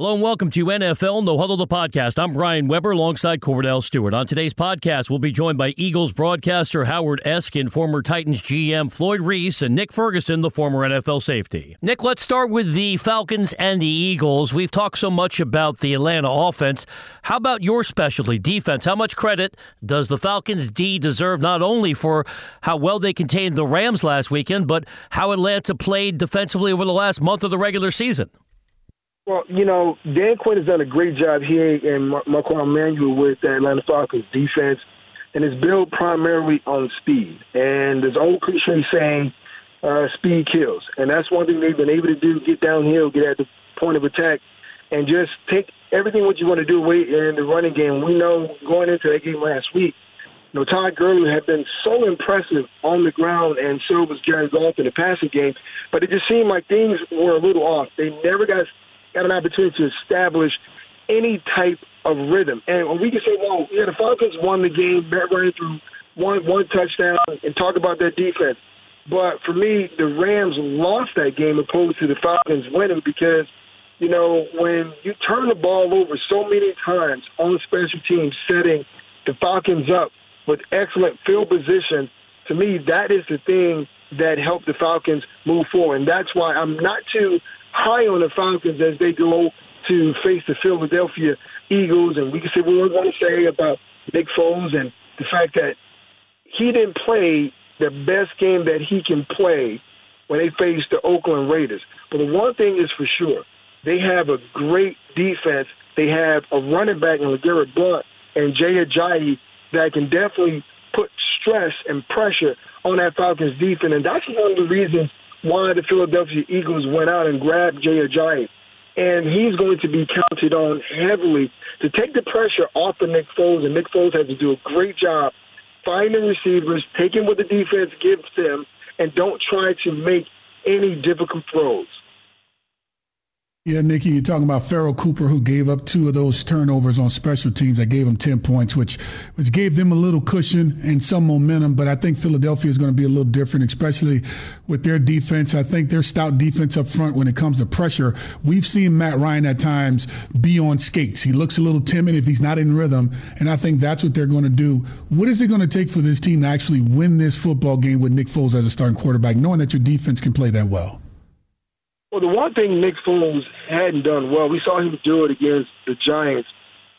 Hello and welcome to NFL No Huddle, the podcast. I'm Brian Weber alongside Kordell Stewart. On today's podcast, we'll be joined by Eagles broadcaster Howard Eskin, former Titans GM Floyd Reese, and Nick Ferguson, the former NFL safety. Nick, let's start with the Falcons and the Eagles. We've talked so much about the Atlanta offense. How about your specialty, defense? How much credit does the Falcons D deserve not only for how well they contained the Rams last weekend, but how Atlanta played defensively over the last month of the regular season? Well, you know, Dan Quinn has done a great job here in Marquand Manuel with the Atlanta Falcons defense, and it's built primarily on speed. And there's old cliche saying, uh, speed kills. And that's one thing they've been able to do, get downhill, get at the point of attack, and just take everything what you want to do away in the running game. We know going into that game last week, you know, Todd Gurley had been so impressive on the ground, and so was Jared Goff in the passing game. But it just seemed like things were a little off. They never got got an opportunity to establish any type of rhythm. And we can say, well, yeah, the Falcons won the game, ran through one one touchdown, and talk about their defense. But for me, the Rams lost that game opposed to the Falcons winning because, you know, when you turn the ball over so many times on special teams, setting the Falcons up with excellent field position, to me, that is the thing that helped the Falcons move forward. And that's why I'm not too high on the Falcons as they go to face the Philadelphia Eagles. And we can say what we want to say about Nick Foles and the fact that he didn't play the best game that he can play when they face the Oakland Raiders. But the one thing is for sure, they have a great defense. They have a running back in LeGarrette Blunt and Jay Ajayi that can definitely put stress and pressure on that Falcons defense. And that's one of the reasons why the Philadelphia Eagles went out and grabbed Jay Ajayi. And he's going to be counted on heavily to take the pressure off of Nick Foles. And Nick Foles has to do a great job finding receivers, taking what the defense gives them, and don't try to make any difficult throws. Yeah, Nikki, you're talking about Pharoh Cooper, who gave up two of those turnovers on special teams that gave him 10 points, which which gave them a little cushion and some momentum. But I think Philadelphia is going to be a little different, especially with their defense. I think their stout defense up front when it comes to pressure. We've seen Matt Ryan at times be on skates. He looks a little timid if he's not in rhythm, and I think that's what they're going to do. What is it going to take for this team to actually win this football game with Nick Foles as a starting quarterback, knowing that your defense can play that well? Well, the one thing Nick Foles hadn't done well, we saw him do it against the Giants,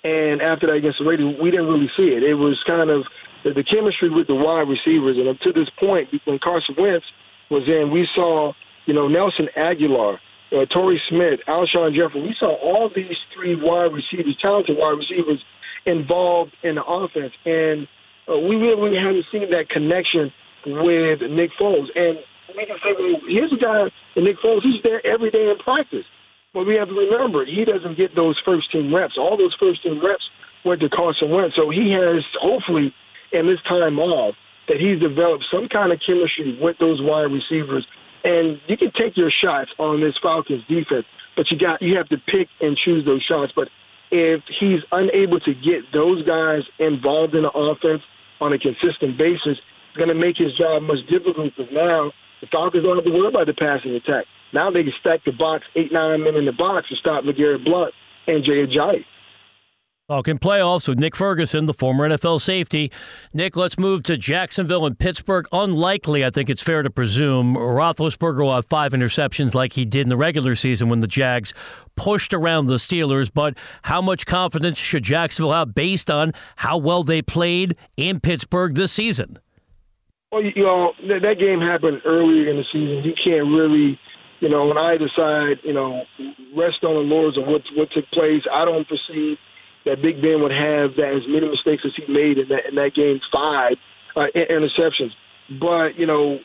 and after that against the Raiders, we didn't really see it. It was kind of the, chemistry with the wide receivers, and up to this point, when Carson Wentz was in, we saw you know Nelson Agholor, uh, Torrey Smith, Alshon Jeffery. We saw all these three wide receivers, talented wide receivers, involved in the offense, and uh, we really haven't seen that connection with Nick Foles. And we can say, well, here's a guy, Nick Foles, he's there every day in practice. But we have to remember, he doesn't get those first team reps. All those first team reps went to Carson Wentz. So he has, hopefully, in this time off, that he's developed some kind of chemistry with those wide receivers. And you can take your shots on this Falcons defense, but you got you have to pick and choose those shots. But if he's unable to get those guys involved in the offense on a consistent basis, it's going to make his job much difficult because now the Falcons don't have to worry about the passing attack. Now they can stack the box, eight, nine men in the box to stop LeGarrette Blunt and Jay Ajayi. Talking playoffs with Nick Ferguson, the former NFL safety. Nick, let's move to Jacksonville and Pittsburgh. Unlikely, I think it's fair to presume, Roethlisberger will have five interceptions like he did in the regular season when the Jags pushed around the Steelers. But how much confidence should Jacksonville have based on how well they played in Pittsburgh this season? Well, you know, that, that game happened earlier in the season. You can't really, you know, on either side, you know, rest on the laurels of what what took place. I don't perceive that Big Ben would have that as many mistakes as he made in that in that game five uh, interceptions. But you know,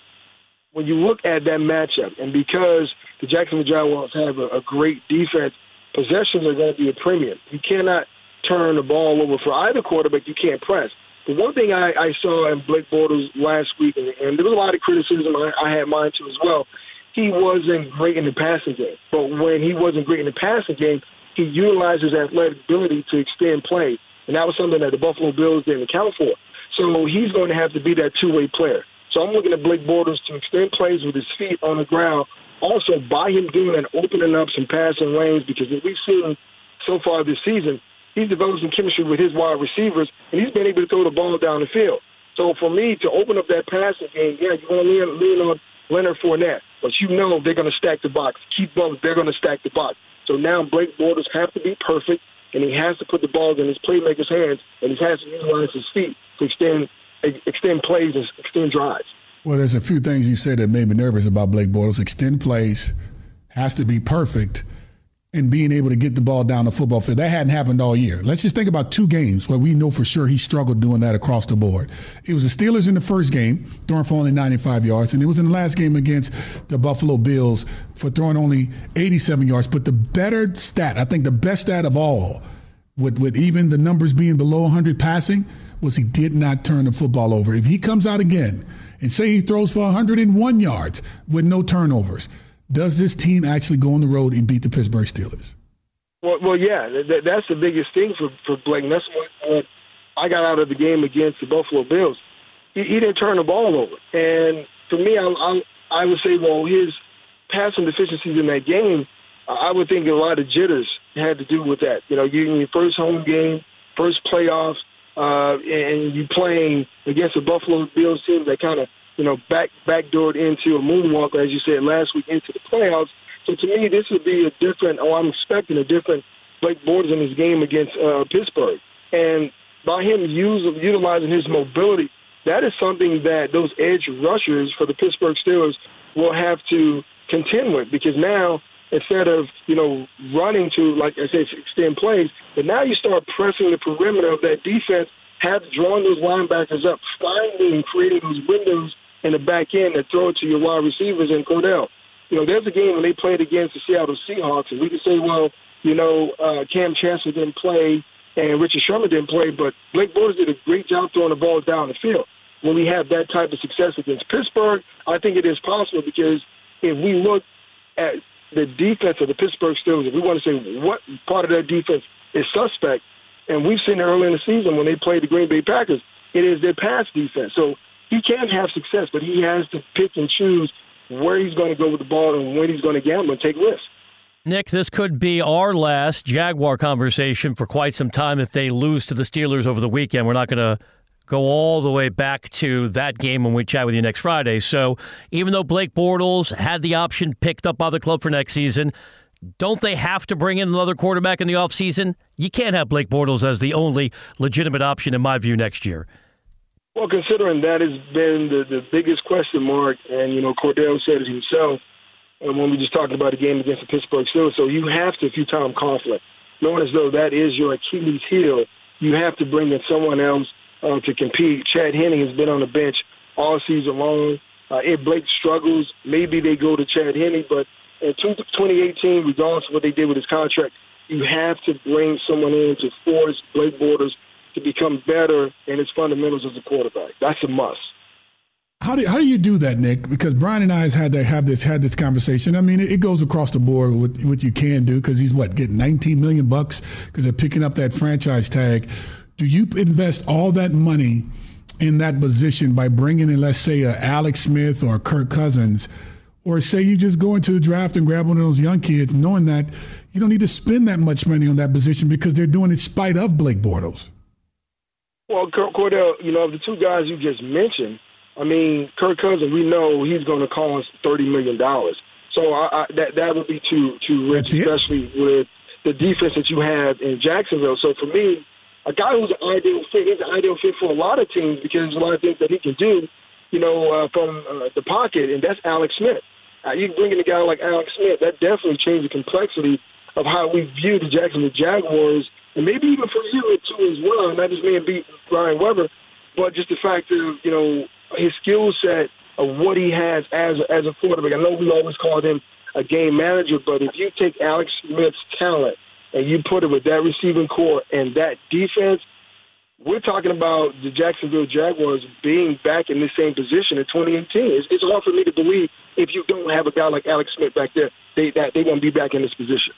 when you look at that matchup, and because the Jacksonville Jaguars have a, a great defense, possessions are going to be a premium. You cannot turn the ball over for either quarterback. You can't press. The one thing I, I saw in Blake Bortles last week, and, and there was a lot of criticism, I, I had mine too as well, he wasn't great in the passing game. But when he wasn't great in the passing game, he utilized his athletic ability to extend play. And that was something that the Buffalo Bills didn't account for. So he's going to have to be that two way player. So I'm looking at Blake Bortles to extend plays with his feet on the ground. Also, by him doing that, opening up some passing lanes because what we've seen so far this season, he's developed some chemistry with his wide receivers, and he's been able to throw the ball down the field. So for me to open up that passing game, yeah, you're going to lean, lean on Leonard Fournette, but you know they're going to stack the box. Keep them, they're going to stack the box. So now Blake Bortles have to be perfect, and he has to put the ball in his playmaker's hands, and he has to utilize his feet to extend extend plays and extend drives. Well, there's a few things you said that made me nervous about Blake Bortles. Extend plays has to be perfect and being able to get the ball down the football field. That hadn't happened all year. Let's just think about two games where we know for sure he struggled doing that across the board. It was the Steelers in the first game, throwing for only 95 yards, and it was in the last game against the Buffalo Bills for throwing only 87 yards. But the better stat, I think the best stat of all, with, with even the numbers being below 100 passing, was he did not turn the football over. If he comes out again and say he throws for 101 yards with no turnovers – does this team actually go on the road and beat the Pittsburgh Steelers? Well, well, yeah, that, that's the biggest thing for for Blake. That's what, I got out of the game against the Buffalo Bills. He, he didn't turn the ball over, and for me, I, I, I would say, well, his passing deficiencies in that game, I would think a lot of jitters had to do with that. You know, you in your first home game, first playoffs, uh, and you playing against a Buffalo Bills team that kind of you know, back backdoored into a moonwalk, as you said last week, into the playoffs. So to me, this would be a different, oh, I'm expecting a different Blake Bortles in his game against uh, Pittsburgh. And by him use, utilizing his mobility, that is something that those edge rushers for the Pittsburgh Steelers will have to contend with because now instead of you know running to like I said extend plays, but now you start pressing the perimeter of that defense, have drawn those linebackers up, finding creating those windows in the back end and throw it to your wide receivers and Kordell. You know, there's a game when they played against the Seattle Seahawks, and we can say, well, you know, uh, Kam Chancellor didn't play and Richard Sherman didn't play, but Blake Bortles did a great job throwing the ball down the field. When we have that type of success against Pittsburgh, I think it is possible because if we look at the defense of the Pittsburgh Steelers, if we want to say what part of that defense is suspect, and we've seen it early in the season when they played the Green Bay Packers, it is their pass defense. So he can have success, but he has to pick and choose where he's going to go with the ball and when he's going to gamble and take risks. Nick, this could be our last Jaguar conversation for quite some time if they lose to the Steelers over the weekend. We're not going to go all the way back to that game when we chat with you next Friday. So even though Blake Bortles had the option picked up by the club for next season, don't they have to bring in another quarterback in the offseason? You can't have Blake Bortles as the only legitimate option, in my view, next year. Well, considering that has been the, the biggest question mark, and you know Kordell said it himself and when we just talked about the game against the Pittsburgh Steelers. So you have to, if you Tom Coughlin, knowing as though that is your Achilles heel, you have to bring in someone else uh, to compete. Chad Henne has been on the bench all season long. Uh, if Blake struggles, maybe they go to Chad Henne, but in 2018, regardless of what they did with his contract, you have to bring someone in to force Blake Bortles to become better in his fundamentals as a quarterback. That's a must. How do, how do you do that, Nick? Because Brian and I has had to have this had this conversation. I mean, it, it goes across the board with what you can do because he's what getting 19 million bucks because they're picking up that franchise tag. Do you invest all that money in that position by bringing in, let's say, a Alex Smith or Kirk Cousins, or say you just go into the draft and grab one of those young kids, knowing that you don't need to spend that much money on that position because they're doing it in spite of Blake Bortles? Well, Kordell, you know, of the two guys you just mentioned, I mean, Kirk Cousins, we know he's going to cost thirty million dollars. So I, I, that that would be too too rich, especially with the defense that you have in Jacksonville. So for me, a guy who's an ideal fit, he's an ideal fit for a lot of teams because there's a lot of things that he can do, you know, uh, from uh, the pocket, and that's Alex Smith. Uh, you bring in a guy like Alex Smith, that definitely changes the complexity of how we view the Jacksonville Jaguars and maybe even for you too as well. Not just me and beat Brian Weber, but just the fact of you know his skill set of what he has as as a quarterback. I know we always called him a game manager, but if you take Alex Smith's talent and you put it with that receiving core and that defense, we're talking about the Jacksonville Jaguars being back in the same position in 2018. It's, it's hard for me to believe if you don't have a guy like Alex Smith back there, they, that they won't be back in this position.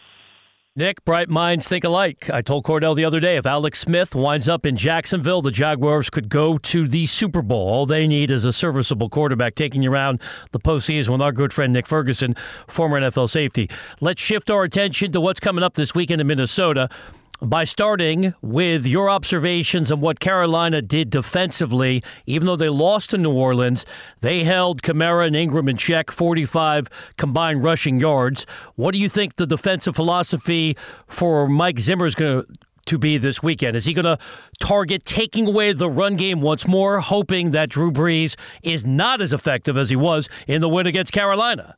Nick, bright minds think alike. I told Kordell the other day if Alex Smith winds up in Jacksonville, the Jaguars could go to the Super Bowl. All they need is a serviceable quarterback taking you around the postseason with our good friend Nick Ferguson, former NFL safety. Let's shift our attention to what's coming up this weekend in Minnesota by starting with your observations on what Carolina did defensively. Even though they lost to New Orleans, they held Kamara and Ingram in check, 45 combined rushing yards. What do you think the defensive philosophy for Mike Zimmer is going to? To be this weekend? Is he going to target taking away the run game once more, hoping that Drew Brees is not as effective as he was in the win against Carolina?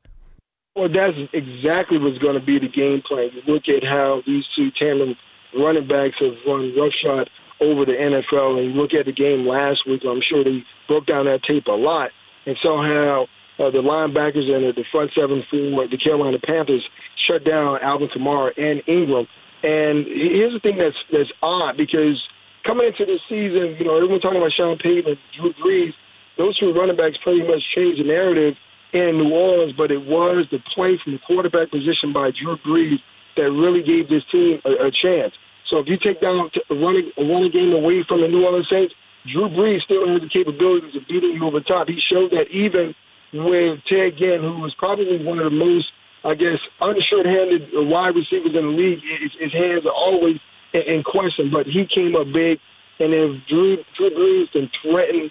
Well, that's exactly what's going to be the game plan. You look at how these two tandem running backs have run roughshod over the NFL. And you look at the game last week, I'm sure they broke down that tape a lot and saw how uh, the linebackers and the front seven for the Carolina Panthers shut down Alvin Kamara and Ingram. And here's the thing that's that's odd because coming into the season, you know, everyone talking about Sean Payton and Drew Brees, those two running backs pretty much changed the narrative in New Orleans, but it was the play from the quarterback position by Drew Brees that really gave this team a, a chance. So if you take down a running, a running game away from the New Orleans Saints, Drew Brees still has the capabilities of beating you over top. He showed that even with Ted Ginn, who was probably one of the most, I guess, undershort-handed wide receivers in the league, his, his hands are always in, in question. But he came up big, and if Drew, Drew Brees can threaten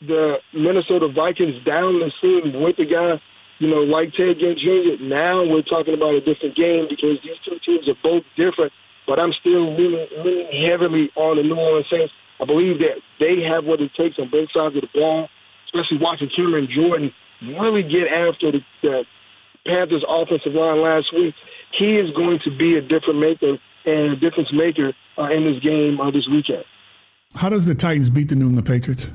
the Minnesota Vikings down the seam with the guy you know, like Ted Ginn Jr., now we're talking about a different game because these two teams are both different. But I'm still leaning, leaning heavily on the New Orleans Saints. I believe that they have what it takes on both sides of the ball, especially watching Cameron Jordan really get after the, the Panthers' offensive line last week. He is going to be a different maker and a difference maker uh, in this game uh, this weekend. How does the Titans beat the New England Patriots?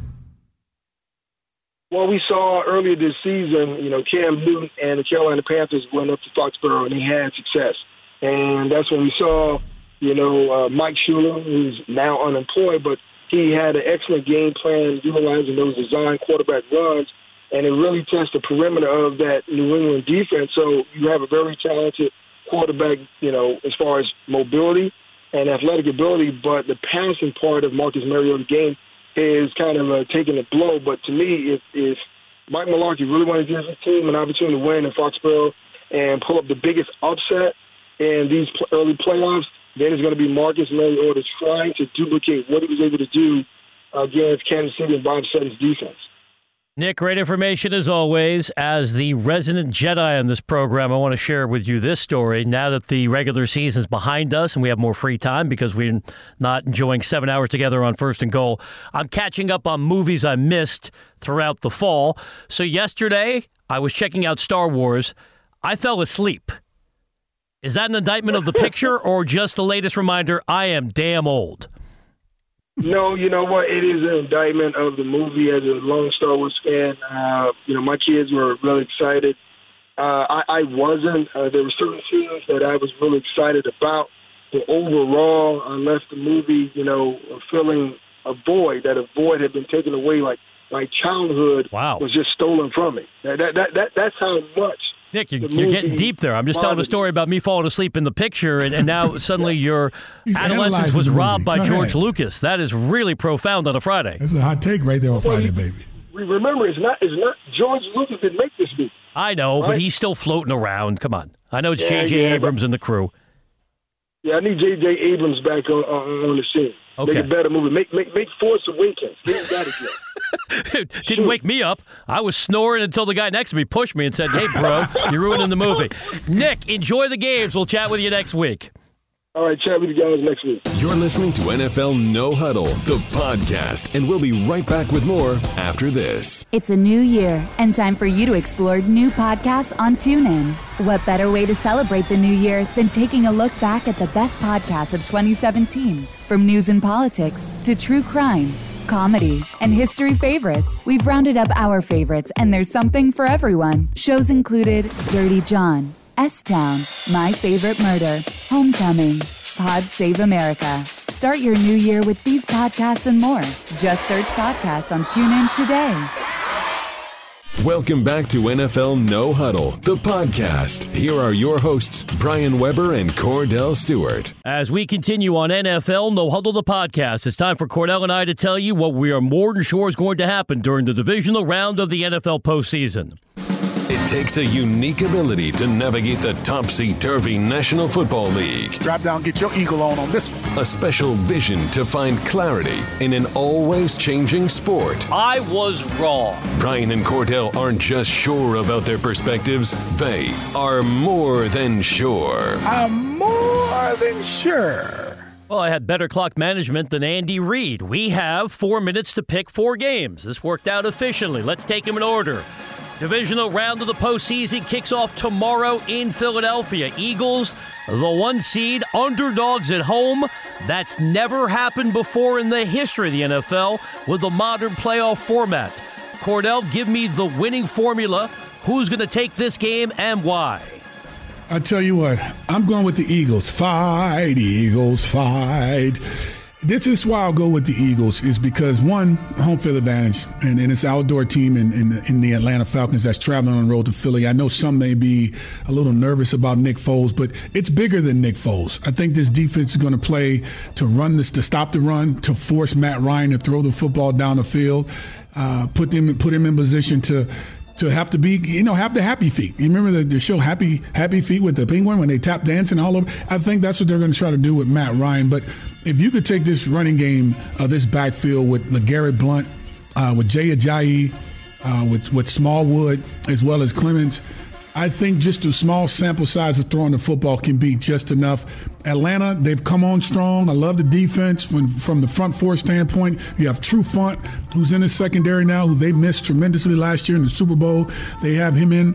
Well, we saw earlier this season, you know, Cam Newton and the Carolina Panthers went up to Foxborough and they had success. And that's when we saw, you know, uh, Mike Shula, who's now unemployed, but he had an excellent game plan utilizing those design quarterback runs. And it really tests the perimeter of that New England defense. So you have a very talented quarterback, you know, as far as mobility and athletic ability, but the passing part of Marcus Mariota's game is kind of uh, taking a blow. But to me, if, if Mike Mularkey really wanted to give his team an opportunity to win in Foxborough and pull up the biggest upset in these early playoffs, then it's going to be Marcus Mariota trying to duplicate what he was able to do against Kansas City and Bob Sutton's defense. Nick, great information as always. As the resident Jedi on this program, I want to share with you this story. Now that the regular season is behind us and we have more free time because we're not enjoying seven hours together on first and goal, I'm catching up on movies I missed throughout the fall. So yesterday, I was checking out Star Wars. I fell asleep. Is that an indictment of the picture or just the latest reminder I am damn old? No, you know what? It is an indictment of the movie as a long Star Wars fan. Uh, you know, my kids were really excited. Uh, I, I wasn't. Uh, there were certain scenes that I was really excited about. But overall, I left the movie, you know, feeling a void, that a void had been taken away, like my childhood wow. was just stolen from me. That, that, that, that's how much Nick, you're, you're getting deep there. I'm just telling a story about me falling asleep in the picture, and, and now suddenly your adolescence was robbed by Go George ahead. Lucas. That is really profound on a Friday. That's a hot take right there on Friday, baby. Remember, it's not it's not George Lucas didn't make this movie. I know, right? but he's still floating around. Come on, I know it's J.J. Yeah, yeah, Abrams and the crew. Yeah, I need J.J. Abrams back on, on, on the scene. Okay. Make a better movie. Make make make Force Awakens. Get that again. Didn't wake me up. I was snoring until the guy next to me pushed me and said, "Hey, bro, you're ruining the movie." Nick, enjoy the games. We'll chat with you next week. All right, chat with you guys next week. You're listening to NFL No Huddle, the podcast, and we'll be right back with more after this. It's a new year and time for you to explore new podcasts on TuneIn. What better way to celebrate the new year than taking a look back at the best podcasts of 2017? From news and politics to true crime, comedy, and history favorites, we've rounded up our favorites, and there's something for everyone. Shows included Dirty John. S Town, My Favorite Murder, Homecoming, Pod Save America, Start your new year with these podcasts and more. Just search podcasts on TuneIn today. Welcome back to NFL No Huddle, the podcast. Here are your hosts, Brian Weber and Kordell Stewart. As we continue on NFL No Huddle, the podcast, it's time for Kordell and I to tell you what we are more than sure is going to happen during the divisional round of the NFL postseason. It takes a unique ability to navigate the topsy-turvy National Football League. Drop down, get your eagle on on this one. A special vision to find clarity in an always changing sport. I was wrong. Brian and Kordell aren't just sure about their perspectives, they are more than sure. I'm more than sure. Well, I had better clock management than Andy Reid. We have four minutes to pick four games. This worked out efficiently. Let's take them in order. Divisional round of the postseason kicks off tomorrow in Philadelphia. Eagles, the one seed, underdogs at home. That's never happened before in the history of the NFL with the modern playoff format. Kordell, give me the winning formula. Who's going to take this game and why? I tell you what, I'm going with the Eagles. Fight, Eagles, fight. This is why I'll go with the Eagles, is because one, home field advantage, and, and it's outdoor team in, in, in, the Atlanta Falcons that's traveling on the road to Philly. I know some may be a little nervous about Nick Foles, but it's bigger than Nick Foles. I think this defense is going to play to run this, to stop the run, to force Matt Ryan to throw the football down the field, uh, put them put him in position to to have to be, you know, have the happy feet. You remember the, the show Happy Happy Feet with the penguin when they tap dancing all over? I think that's what they're going to try to do with Matt Ryan. But if you could take this running game, uh, this backfield with LeGarrette Blunt, uh, with Jay Ajayi, uh, with, with Smallwood, as well as Clemens, I think just a small sample size of throwing the football can be just enough. Atlanta, they've come on strong. I love the defense from, from the front four standpoint. You have Trufant, who's in the secondary now, who they missed tremendously last year in the Super Bowl. They have him in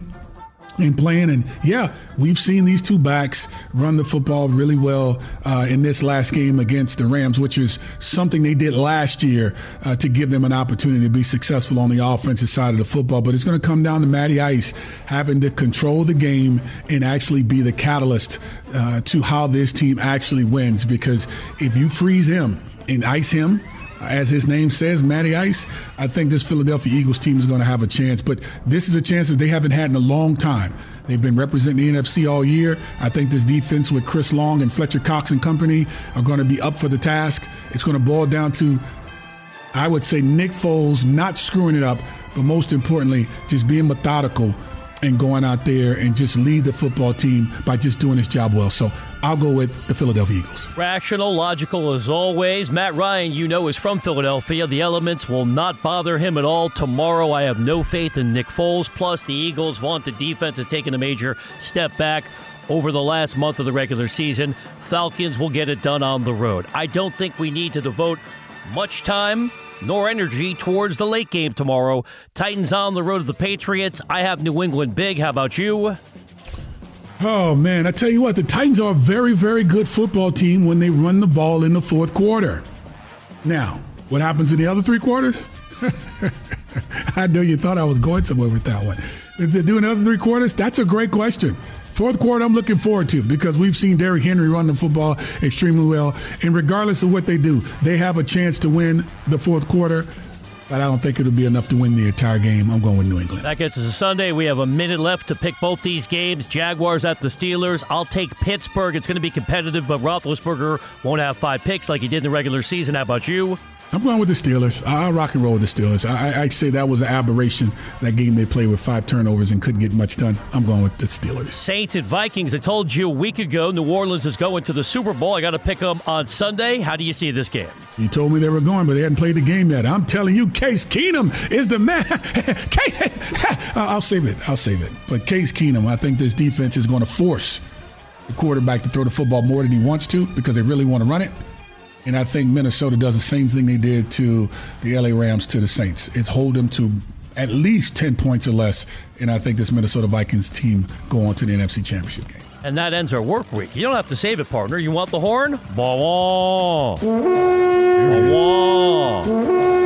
and playing. And yeah, we've seen these two backs run the football really well uh, in this last game against the Rams, which is something they did last year uh, to give them an opportunity to be successful on the offensive side of the football. But it's going to come down to Matty Ice having to control the game and actually be the catalyst uh, to how this team actually wins. Because if you freeze him and ice him, as his name says, Matty Ice, I think this Philadelphia Eagles team is going to have a chance. But this is a chance that they haven't had in a long time. They've been representing the NFC all year. I think this defense with Chris Long and Fletcher Cox and company are going to be up for the task. It's going to boil down to, I would say, Nick Foles not screwing it up, but most importantly, just being methodical and going out there and just lead the football team by just doing his job well. So I'll go with the Philadelphia Eagles. Rational, logical as always. Matt Ryan, you know, is from Philadelphia. The elements will not bother him at all tomorrow. I have no faith in Nick Foles. Plus, the Eagles' vaunted defense has taken a major step back over the last month of the regular season. Falcons will get it done on the road. I don't think we need to devote much time nor energy towards the late game tomorrow. Titans on the road to the Patriots. I have New England big. How about you? Oh, man. I tell you what, the Titans are a very, very good football team when they run the ball in the fourth quarter. Now, what happens in the other three quarters? I know you thought I was going somewhere with that one. If they do another three quarters, that's a great question. Fourth quarter, I'm looking forward to because we've seen Derrick Henry run the football extremely well. And regardless of what they do, they have a chance to win the fourth quarter. But I don't think it'll be enough to win the entire game. I'm going with New England. That gets us a Sunday. We have a minute left to pick both these games. Jaguars at the Steelers. I'll take Pittsburgh. It's going to be competitive, but Roethlisberger won't have five picks like he did in the regular season. How about you? I'm going with the Steelers. I'll rock and roll with the Steelers. I, I say that was an aberration. That game they played with five turnovers and couldn't get much done. I'm going with the Steelers. Saints and Vikings. I told you a week ago New Orleans is going to the Super Bowl. I got to pick them on Sunday. How do you see this game? You told me they were going, but they hadn't played the game yet. I'm telling you, Case Keenum is the man. I'll save it. I'll save it. But Case Keenum, I think this defense is going to force the quarterback to throw the football more than he wants to because they really want to run it. And I think Minnesota does the same thing they did to the LA Rams to the Saints. It's hold them to at least 10 points or less. And I think this Minnesota Vikings team go on to the NFC Championship game. And that ends our work week. You don't have to save it, partner. You want the horn? Ba-wah. Ba-wah.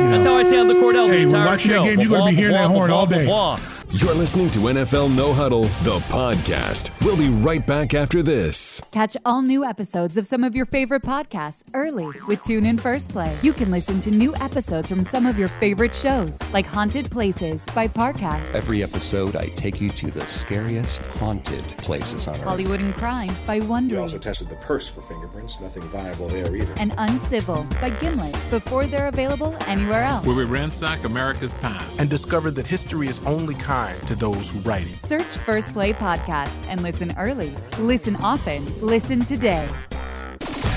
That's how I say on the Kordell hey, the entire watching show. that game, you're going to be hearing that horn all day. You're listening to NFL No Huddle, the podcast. We'll be right back after this. Catch all new episodes of some of your favorite podcasts early with TuneIn First Play. You can listen to new episodes from some of your favorite shows, like Haunted Places by Parcast, Every episode, I take you to the scariest haunted places on earth. Hollywood and Crime by Wonder. We Wondery, also tested the purse for fingerprints. Nothing viable there either. and Uncivil by Gimlet before they're available anywhere else. where we ransack America's past and discover that history is only kind to those who write it. Search First Play Podcast and listen early. Listen often. Listen today.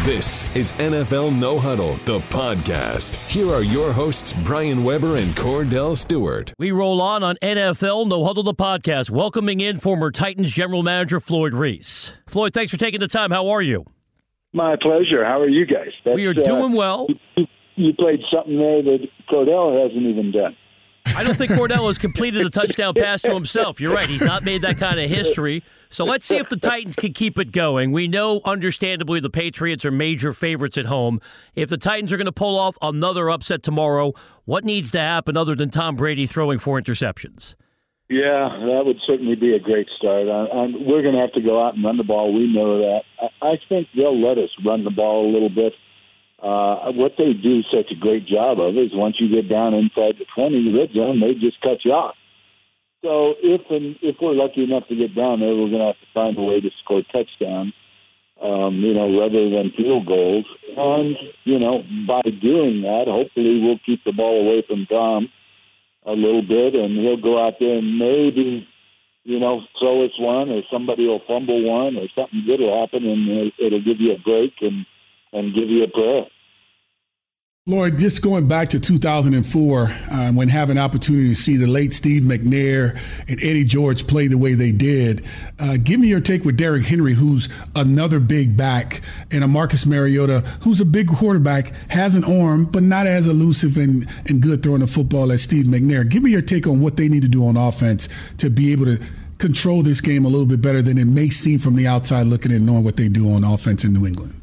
This is NFL No Huddle, the podcast. Here are your hosts, Brian Weber and Kordell Stewart. We roll on on NFL No Huddle the podcast, welcoming in former Titans general manager Floyd Reese. Floyd, thanks for taking the time. How are you? My pleasure. How are you guys? we are That's, uh, doing well. you, you played something there that Kordell hasn't even done. I don't think Kordell has completed a touchdown pass to himself. You're right. He's not made that kind of history. So let's see if the Titans can keep it going. We know, understandably, the Patriots are major favorites at home. If the Titans are going to pull off another upset tomorrow, what needs to happen other than Tom Brady throwing four interceptions? Yeah, that would certainly be a great start. I, I, we're going to have to go out and run the ball. We know that. I, I think they'll let us run the ball a little bit. Uh, what they do such a great job of is once you get down inside the 20 red zone, they just cut you off. So if and if we're lucky enough to get down there, we're going to have to find a way to score touchdowns, um, you know, rather than field goals. And you know, by doing that, hopefully we'll keep the ball away from Tom a little bit, and he'll go out there and maybe, you know, throw us one, or somebody will fumble one, or something good will happen, and it- it'll give you a break and and give you a prayer. Lloyd, just going back to 2004, uh, when having opportunity to see the late Steve McNair and Eddie George play the way they did, uh, give me your take with Derrick Henry, who's another big back, and a Marcus Mariota, who's a big quarterback, has an arm, but not as elusive and, and good throwing the football as Steve McNair. Give me your take on what they need to do on offense to be able to control this game a little bit better than it may seem from the outside looking in, knowing what they do on offense in New England.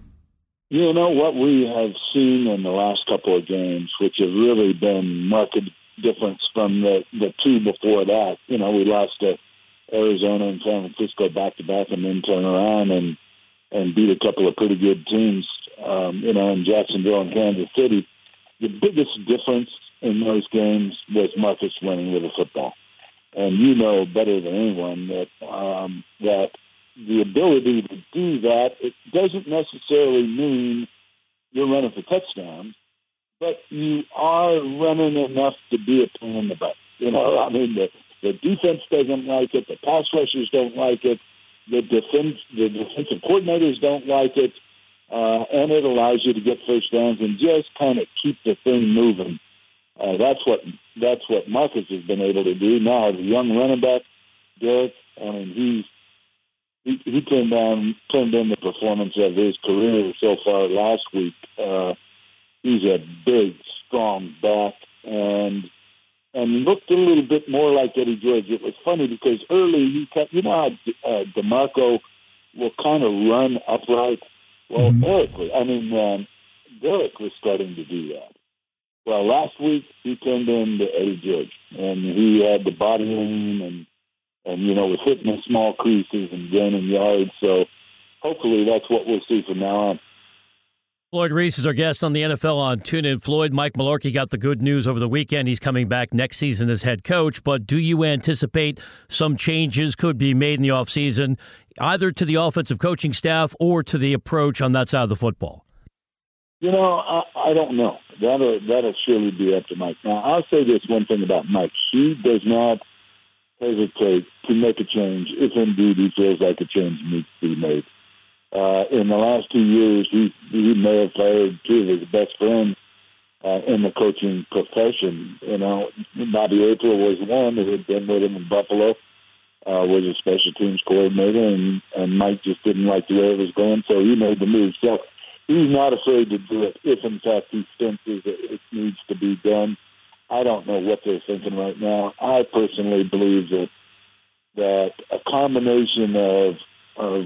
You know what we have seen in the last couple of games, which have really been marked difference from the the two before that. You know, we lost to Arizona and San Francisco back to back, and then turn around and and beat a couple of pretty good teams. Um, you know, in Jacksonville and Kansas City. The biggest difference in those games was Marcus winning with a football, and you know better than anyone that um, that the ability to do that, it doesn't necessarily mean you're running for touchdowns, but you are running enough to be a pain in the butt. You know, I mean, the, the defense doesn't like it, the pass rushers don't like it, the defense, the defensive coordinators don't like it, uh, and it allows you to get first downs and just kind of keep the thing moving. Uh, that's what that's what Marcus has been able to do. Now the young running back, Derrick, I mean, he's he, turned down turned in the performance of his career so far last week. Uh, he's a big, strong back and and looked a little bit more like Eddie George. It was funny because early he kept, you know how uh, Demarco will kind of run upright. Well, Eric, was, I mean, um, Derrick was starting to do that. Well, last week he turned in into Eddie George, and he had the body lean and and you know was hitting the small creases and gaining yards. So hopefully that's what we'll see from now on. Floyd Reese is our guest on the NFL on TuneIn. Floyd, Mike Mularkey got the good news over the weekend. He's coming back next season as head coach. But do you anticipate some changes could be made in the offseason, either to the offensive coaching staff or to the approach on that side of the football? You know, I, I don't know. That'll that'll surely be up to Mike. Now, I'll say this one thing about Mike: he does not hesitate to make a change if indeed he feels like a change needs to be made. Uh, in the last two years, he he may have fired two of his best friends uh, in the coaching profession. You know, Bobby April was one who had been with him in Buffalo, uh, was a special teams coordinator, and and Mike just didn't like the way it was going, so he made the move. So he's not afraid to do it if, in fact, he senses that it needs to be done. I don't know what they're thinking right now. I personally believe that that a combination of of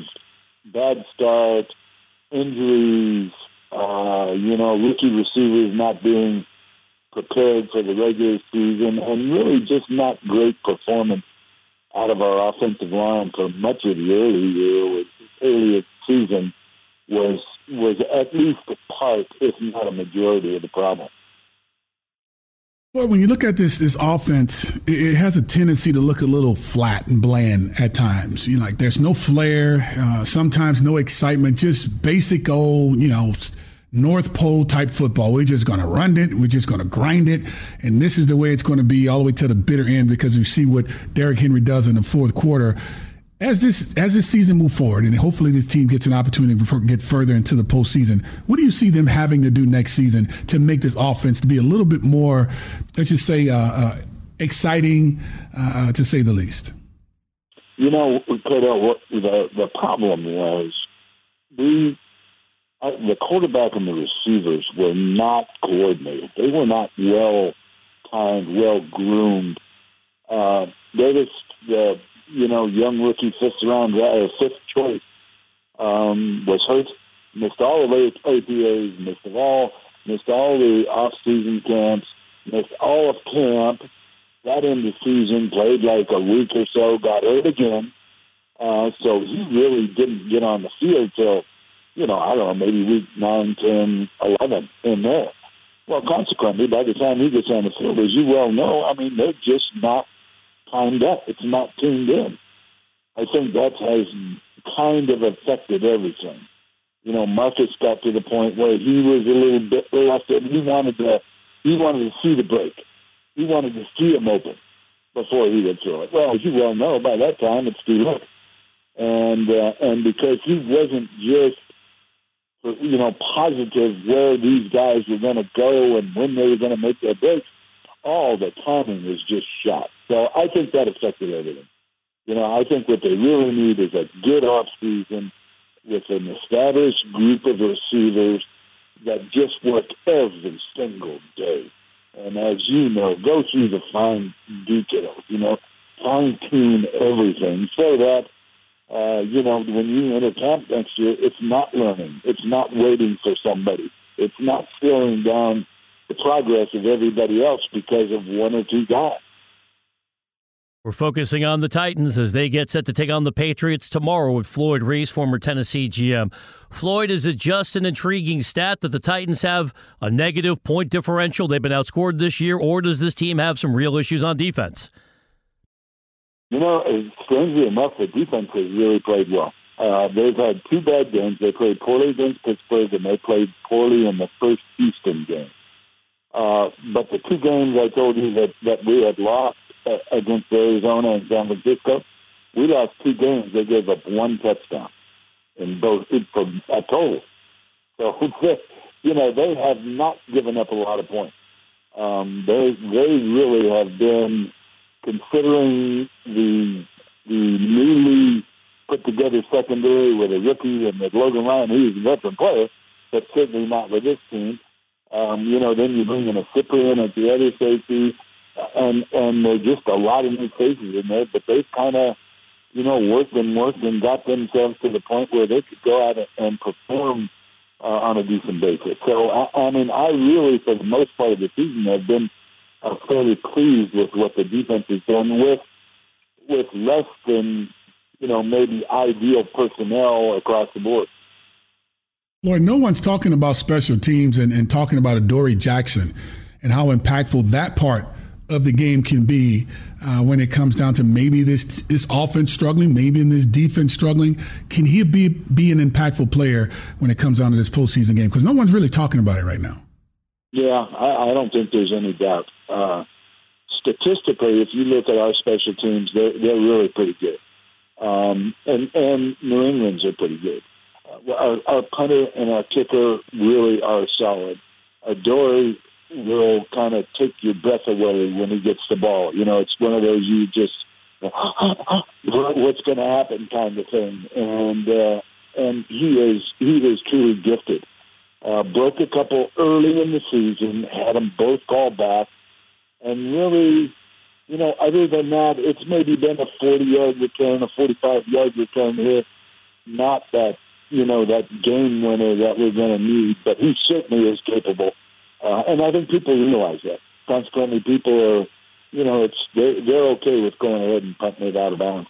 bad start, injuries, uh, you know, rookie receivers not being prepared for the regular season, and really just not great performance out of our offensive line for much of the early year, early season, was was at least a part, if not a majority, of the problem. Well, when you look at this this offense, it, has a tendency to look a little flat and bland at times. You know, like there's no flair, uh, sometimes no excitement, just basic old, you know, North Pole type football. We're just going to run it. We're just going to grind it, and this is the way it's going to be all the way to the bitter end because we see what Derrick Henry does in the fourth quarter as this as this season move forward, and hopefully this team gets an opportunity to get further into the postseason, what do you see them having to do next season to make this offense to be a little bit more, let's just say, uh, uh, exciting, uh, to say the least? You know, what the the problem was we uh, the quarterback and the receivers were not coordinated. They were not well timed, well groomed. Uh, Davis, the you know, young rookie fifth round uh, fifth choice um, was hurt, missed all of APAs, missed all, missed all the off season camps, missed all of camp. Got into season, played like a week or so, got hurt again. Uh, so he really didn't get on the field till, you know, I don't know, maybe week nine, ten, eleven in there. Well, consequently, by the time he gets on the field, as you well know, I mean, they're just not timed up. It's not tuned in. I think that has kind of affected everything. You know, Marcus got to the point where he was a little bit reluctant. He wanted to, he wanted to see the break. He wanted to see him open before he would throw it. Well, as you well know, by that time it's too late. And uh, and because he wasn't just you know positive where these guys were going to go and when they were going to make their breaks, all the timing was just shot. So I think that affected everything. You know, I think what they really need is a good off season with an established group of receivers that just work every single day. And as you know, go through the fine details, you know, fine tune everything so that, uh, you know, when you enter camp next year, it's not learning. It's not waiting for somebody. It's not slowing down the progress of everybody else because of one or two guys. We're focusing on the Titans as they get set to take on the Patriots tomorrow with Floyd Reese, former Tennessee GM. Floyd, is it just an intriguing stat that the Titans have a negative point differential? They've been outscored this year, or does this team have some real issues on defense? You know, strangely enough, the defense has really played well. Uh, they've had two bad games. They played poorly against Pittsburgh, and they played poorly in the first Houston game. Uh, but the two games I told you that, that we had lost uh, against Arizona and San Francisco, we lost two games. They gave up one touchdown in both for a total. So you know they have not given up a lot of points. Um, they they really have been considering the the newly put together secondary with a rookie and with Logan Ryan, who's a veteran player, but certainly not with this team. Um, you know, then you bring in a Cyprien at the other safety and and there's just a lot of new faces in there, but they've kind of you know worked and worked and got themselves to the point where they could go out and perform uh, on a decent basis. So I, I mean, I really, for the most part of the season, have been uh, fairly pleased with what the defense has done with with less than you know maybe ideal personnel across the board. Lloyd, no one's talking about special teams and, and talking about Adoree Jackson and how impactful that part of the game can be uh, when it comes down to maybe this this offense struggling, maybe in this defense struggling. Can he be be an impactful player when it comes down to this postseason game? Because no one's really talking about it right now. Yeah, I, I don't think there's any doubt. Uh, statistically, if you look at our special teams, they're they're really pretty good, um, and and New England's are pretty good. Uh, our, our punter and our kicker really are solid. Adoree will kind of take your breath away when he gets the ball. You know, it's one of those you just what's going to happen kind of thing. And uh, and he is he is truly gifted. Uh, broke a couple early in the season, had them both called back, and really, you know, other than that, it's maybe been a 40 yard return, a 45 yard return here, not that you know that game winner that we're going to need, but he certainly is capable. Uh, and I think people realize that. Consequently, people are you know, it's they're, they're okay with going ahead and punting it out of bounds.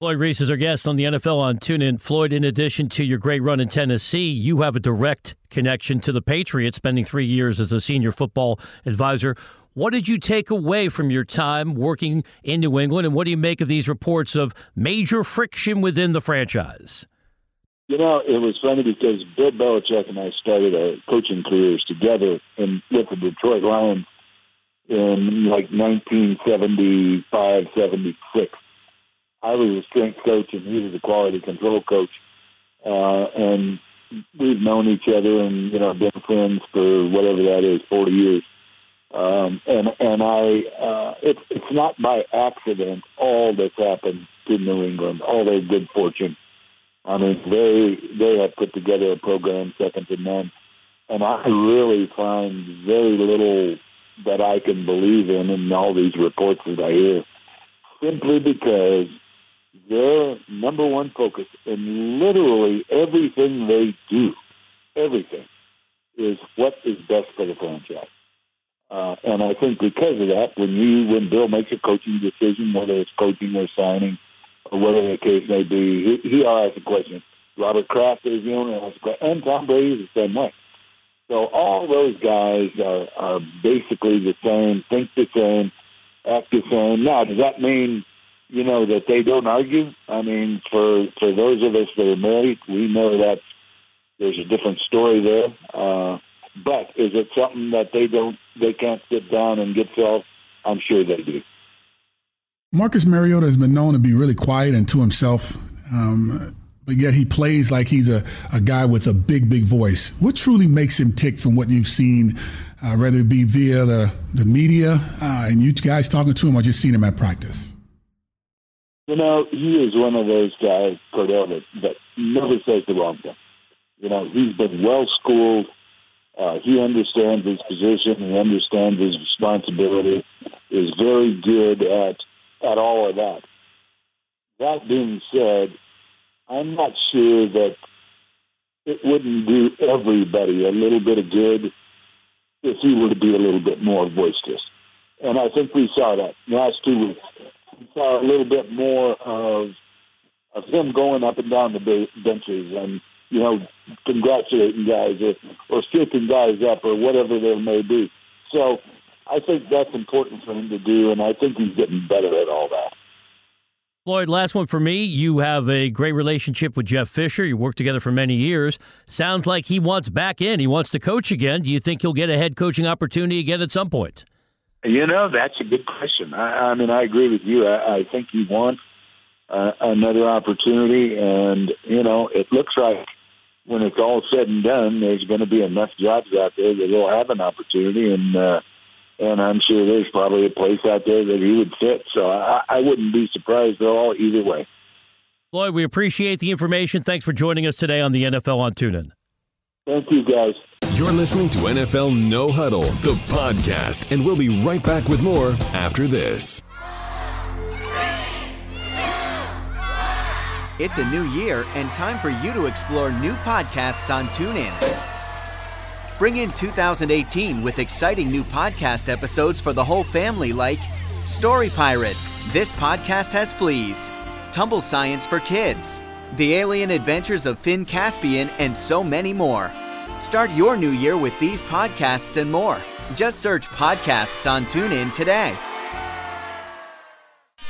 Floyd Reese is our guest on the NFL on TuneIn. Floyd, in addition to your great run in Tennessee, you have a direct connection to the Patriots, spending three years as a senior football advisor. What did you take away from your time working in New England, and what do you make of these reports of major friction within the franchise? You know, it was funny because Bill Belichick and I started our coaching careers together in with the Detroit Lions in like 1975, 76. I was a strength coach and he was a quality control coach. Uh, and we've known each other and, you know, been friends for whatever that is, 40 years. Um, and, and I, uh, it, it's not by accident all that's happened to New England, all their good fortune. I mean, they, they have put together a program second to none. And I really find very little that I can believe in in all these reports that I hear simply because their number one focus in literally everything they do, everything, is what is best for the franchise. Uh, and I think because of that, when you when Bill makes a coaching decision, whether it's coaching or signing or whatever the case may be, he, he asks a question. Robert Kraft is the owner, and Tom Brady is the same way. So all those guys are, are basically the same, think the same, act the same. Now, does that mean you know that they don't argue. I mean, for for those of us that are married, we know that there's a different story there. Uh, but is it something that they don't they can't sit down and get solved? I'm sure they do. Marcus Mariota has been known to be really quiet and to himself, um, but yet he plays like he's a, a guy with a big, big voice. What truly makes him tick from what you've seen, uh, whether it be via the, the media uh, and you guys talking to him or just seeing him at practice? You know, he is one of those guys, Kordell, that, that never says the wrong thing. You know, he's been well schooled. Uh, he understands his position. He understands his responsibility. Is very good at at all of that. That being said, I'm not sure that it wouldn't do everybody a little bit of good if he were to be a little bit more boisterous. And I think we saw that last two weeks We saw a little bit more of of him going up and down the benches and you know congratulating guys or, or scooping guys up or whatever there may be. So I think that's important for him to do, and I think he's getting better at all that. Floyd, last one for me. You have a great relationship with Jeff Fisher. You worked together for many years. Sounds like he wants back in. He wants to coach again. Do you think he'll get a head coaching opportunity again at some point? You know, that's a good question. I, I mean, I agree with you. I, I think he wants uh, another opportunity, and you know, it looks like when it's all said and done, there's going to be enough jobs out there that he'll have an opportunity, and uh, and I'm sure there's probably a place out there that he would fit. So I, I wouldn't be surprised at all either way. Floyd, we appreciate the information. Thanks for joining us today on the NFL on TuneIn. Thank you, guys. You're listening to NFL No Huddle, the podcast, and we'll be right back with more after this. It's a new year and time for you to explore new podcasts on TuneIn. Bring in 2018 with exciting new podcast episodes for the whole family like Story Pirates, This Podcast Has Fleas, Tumble Science for Kids, The Alien Adventures of Finn Caspian, and so many more. Start your new year with these podcasts and more. Just search podcasts on TuneIn today.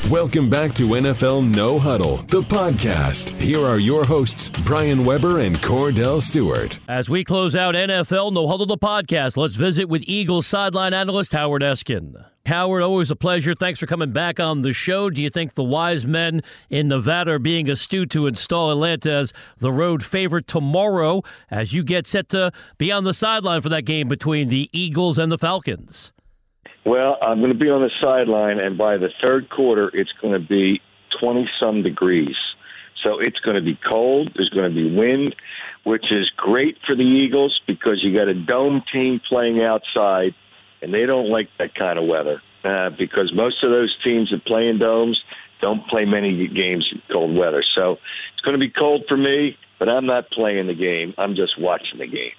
Welcome back to NFL No Huddle, the podcast. Here are your hosts, Brian Weber and Kordell Stewart. As we close out NFL No Huddle, the podcast, let's visit with Eagles sideline analyst Howard Eskin. Howard, always a pleasure. Thanks for coming back on the show. Do you think the wise men in Nevada are being astute to install Atlanta as the road favorite tomorrow as you get set to be on the sideline for that game between the Eagles and the Falcons? Well, I'm going to be on the sideline, and by the third quarter, it's going to be 20 some degrees. So it's going to be cold. There's going to be wind, which is great for the Eagles because you got a dome team playing outside and they don't like that kind of weather uh, because most of those teams that play in domes don't play many games in cold weather. So it's going to be cold for me, but I'm not playing the game. I'm just watching the game.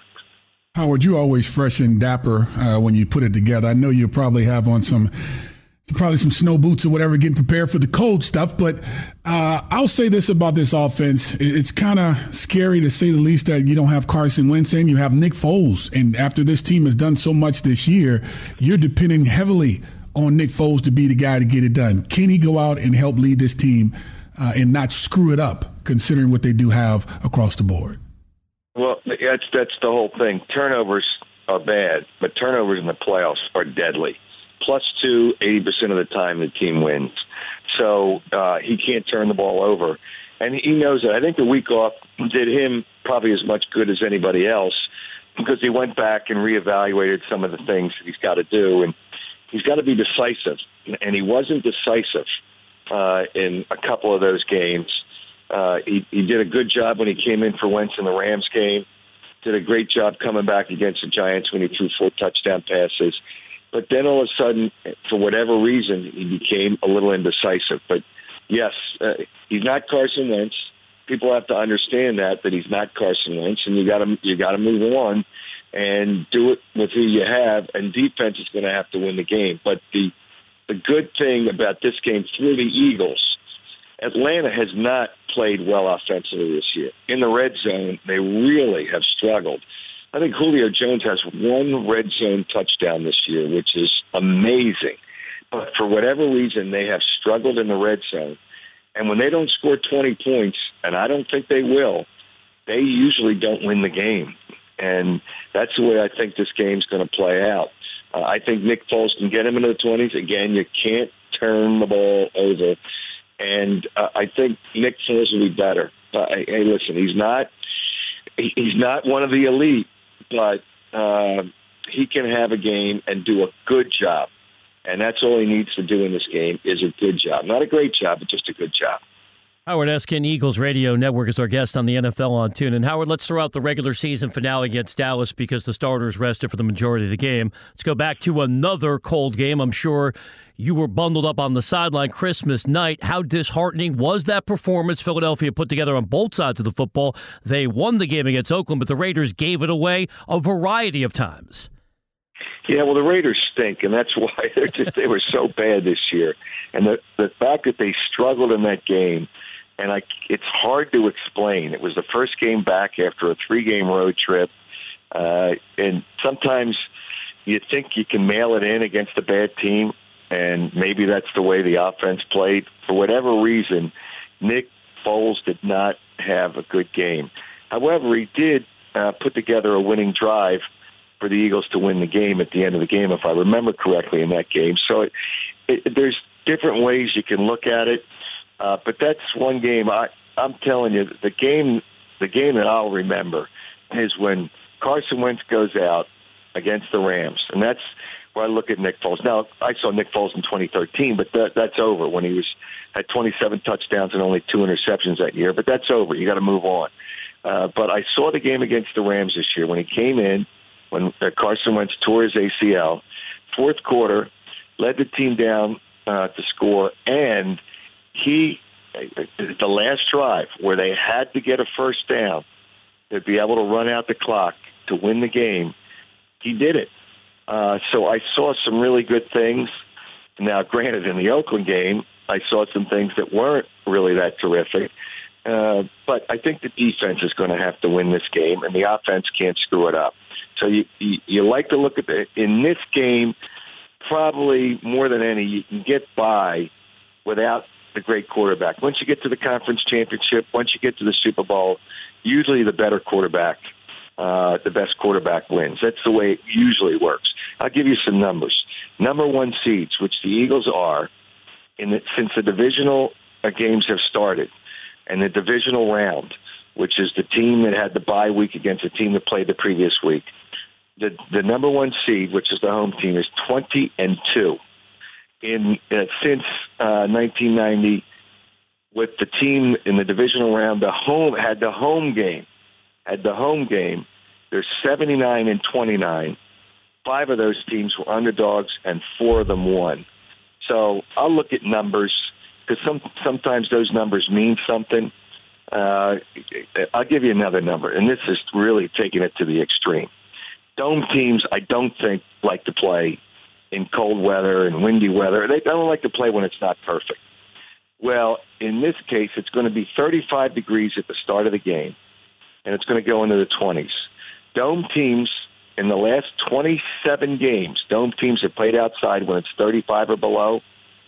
Howard, you're always fresh and dapper uh, when you put it together. I know you probably have on some probably some snow boots or whatever, getting prepared for the cold stuff. But uh, I'll say this about this offense: it's kind of scary to say the least that you don't have Carson Wentz and you have Nick Foles. And after this team has done so much this year, you're depending heavily on Nick Foles to be the guy to get it done. Can he go out and help lead this team uh, and not screw it up, considering what they do have across the board? Well, that's that's the whole thing. Turnovers are bad, but turnovers in the playoffs are deadly plus two 80% of the time the team wins. So uh, he can't turn the ball over. And he knows that. I think the week off did him probably as much good as anybody else because he went back and reevaluated some of the things that he's got to do. And he's got to be decisive. And he wasn't decisive uh, in a couple of those games. Uh, he, he did a good job when he came in for Wentz in the Rams game. Did a great job coming back against the Giants when he threw four touchdown passes. But then all of a sudden, for whatever reason, he became a little indecisive. But yes, uh, he's not Carson Wentz. People have to understand that that he's not Carson Wentz, and you got to you got to move on and do it with who you have. And defense is going to have to win the game. But the the good thing about this game through the Eagles, Atlanta has not played well offensively this year. In the red zone, they really have struggled. I think Julio Jones has one red zone touchdown this year, which is amazing. But for whatever reason, they have struggled in the red zone. And when they don't score 20 points, and I don't think they will, they usually don't win the game. And that's the way I think this game's going to play out. Uh, I think Nick Foles can get him into the 20s. Again, you can't turn the ball over. And uh, I think Nick Foles will be better. Uh, hey, listen, he's not he's not one of the elite, but uh, he can have a game and do a good job. And that's all he needs to do in this game is a good job. Not a great job, but just a good job. Howard Eskin, Eagles Radio Network, is our guest on the NFL on Tune. And Howard, let's throw out the regular season finale against Dallas because the starters rested for the majority of the game. Let's go back to another cold game. I'm sure you were bundled up on the sideline Christmas night. How disheartening was that performance Philadelphia put together on both sides of the football? They won the game against Oakland, but the Raiders gave it away a variety of times. Yeah, well, the Raiders stink, and that's why they're just they were so bad this year. And the the fact that they struggled in that game and I, it's hard to explain. It was the first game back after a three-game road trip, uh, and sometimes you think you can mail it in against a bad team, and maybe that's the way the offense played. For whatever reason, Nick Foles did not have a good game. However, he did uh, put together a winning drive for the Eagles to win the game at the end of the game, if I remember correctly, in that game. So it, it, there's different ways you can look at it. Uh, but that's one game. I I'm telling you, the game the game that I'll remember is when Carson Wentz goes out against the Rams, and that's where I look at Nick Foles. Now I saw Nick Foles in 2013, but that, that's over when he was had 27 touchdowns and only two interceptions that year. But that's over. You got to move on. Uh, but I saw the game against the Rams this year when he came in when uh, Carson Wentz tore his ACL. Fourth quarter, led the team down uh, to score, and he the last drive where they had to get a first down to be able to run out the clock to win the game, he did it. Uh, so I saw some really good things. Now, granted, in the Oakland game, I saw some things that weren't really that terrific. Uh, but I think the defense is going to have to win this game, and the offense can't screw it up. So you you, you like to look at the in this game, probably more than any, you can get by without a great quarterback. Once you get to the conference championship, once you get to the Super Bowl, usually the better quarterback, uh, the best quarterback wins. That's the way it usually works. I'll give you some numbers. Number one seeds, which the Eagles are, in the, since the divisional uh, games have started, and the divisional round, which is the team that had the bye week against the team that played the previous week. The the number one seed, which is the home team, is twenty and two in uh, since uh, 1990 with the team in the divisional round. The home had the home game, had the home game. They're 79 and 29. Five of those teams were underdogs, and four of them won. So I'll look at numbers because some sometimes those numbers mean something. Uh, I'll give you another number, and this is really taking it to the extreme. Dome teams, I don't think like to play in cold weather and windy weather. They don't like to play when it's not perfect. Well, in this case, it's going to be 35 degrees at the start of the game, and it's going to go into the 20s. Dome teams in the last 27 games, dome teams have played outside when it's 35 or below.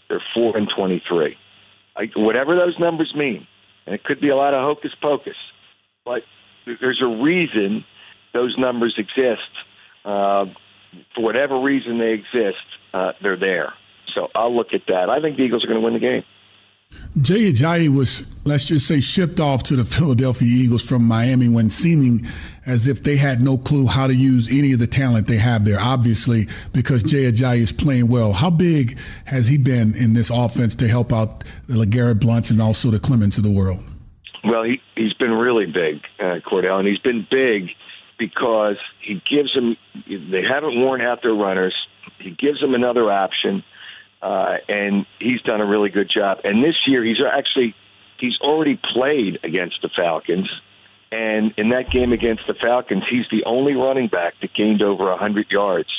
They're four and 23. I, whatever those numbers mean, and it could be a lot of hocus pocus, but there's a reason those numbers exist. Uh, for whatever reason they exist, uh, they're there. So I'll look at that. I think the Eagles are going to win the game. Jay Ajayi was, let's just say, shipped off to the Philadelphia Eagles from Miami when seeming as if they had no clue how to use any of the talent they have there, obviously, because Jay Ajayi is playing well. How big has he been in this offense to help out the LeGarrette Blunts and also the Clements of the world? Well, he, he's been really big, uh, Kordell, and he's been big because he gives them, they haven't worn out their runners. He gives them another option, uh, and he's done a really good job. And this year, he's actually, he's already played against the Falcons. And in that game against the Falcons, he's the only running back that gained over 100 yards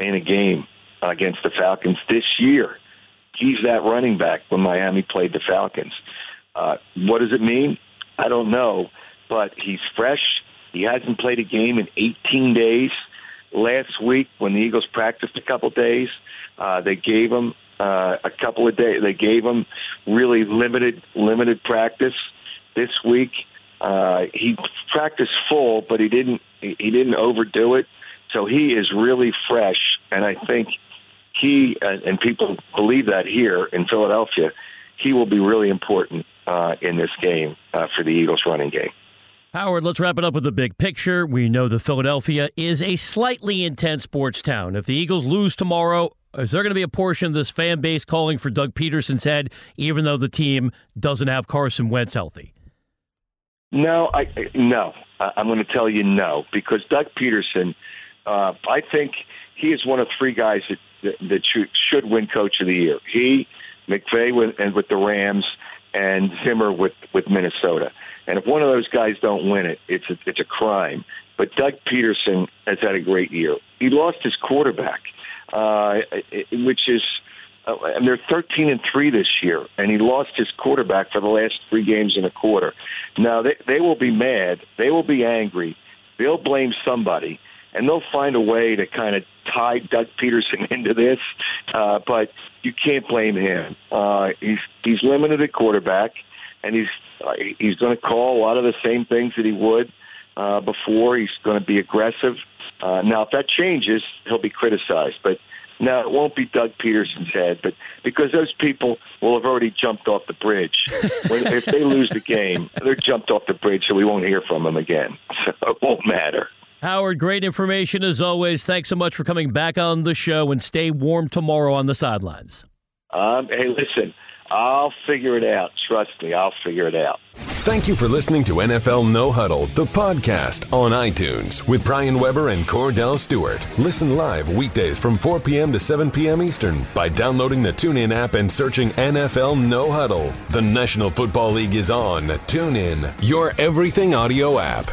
in a game against the Falcons this year. He's that running back when Miami played the Falcons. Uh, what does it mean? I don't know, but he's fresh. He hasn't played a game in 18 days. Last week, when the Eagles practiced a couple days, uh, they gave him uh, a couple of days. They gave him really limited limited practice. This week, uh, he practiced full, but he didn't he didn't overdo it. So he is really fresh, and I think he and people believe that here in Philadelphia, he will be really important uh, in this game uh, for the Eagles running game. Howard, let's wrap it up with the big picture. We know that Philadelphia is a slightly intense sports town. If the Eagles lose tomorrow, is there going to be a portion of this fan base calling for Doug Pederson's head, even though the team doesn't have Carson Wentz healthy? No, I no. I'm going to tell you no because Doug Pederson. Uh, I think he is one of three guys that that, that should, should win Coach of the Year. He, McVay, with, and with the Rams, and Zimmer with with Minnesota. And if one of those guys don't win it, it's a, it's a crime. But Doug Pederson has had a great year. He lost his quarterback, uh, which is uh, and they're 13 and 3 this year, and he lost his quarterback for the last three games and a quarter. Now, they, they will be mad. They will be angry. They'll blame somebody, and they'll find a way to kind of tie Doug Pederson into this, uh, but you can't blame him. Uh, he's, he's limited at quarterback, and he's, uh, he's going to call a lot of the same things that he would uh, before. He's going to be aggressive. Uh, now, if that changes, he'll be criticized, but no, it won't be Doug Pederson's head, but because those people will have already jumped off the bridge. when, if they lose the game, they're jumped off the bridge, so we won't hear from them again. So it won't matter. Howard, great information as always. Thanks so much for coming back on the show and stay warm tomorrow on the sidelines. Um, hey, listen, I'll figure it out. Trust me, I'll figure it out. Thank you for listening to NFL No Huddle, the podcast on iTunes with Brian Weber and Kordell Stewart. Listen live weekdays from 4 p.m. to 7 p.m. Eastern by downloading the TuneIn app and searching NFL No Huddle. The National Football League is on TuneIn, your everything audio app.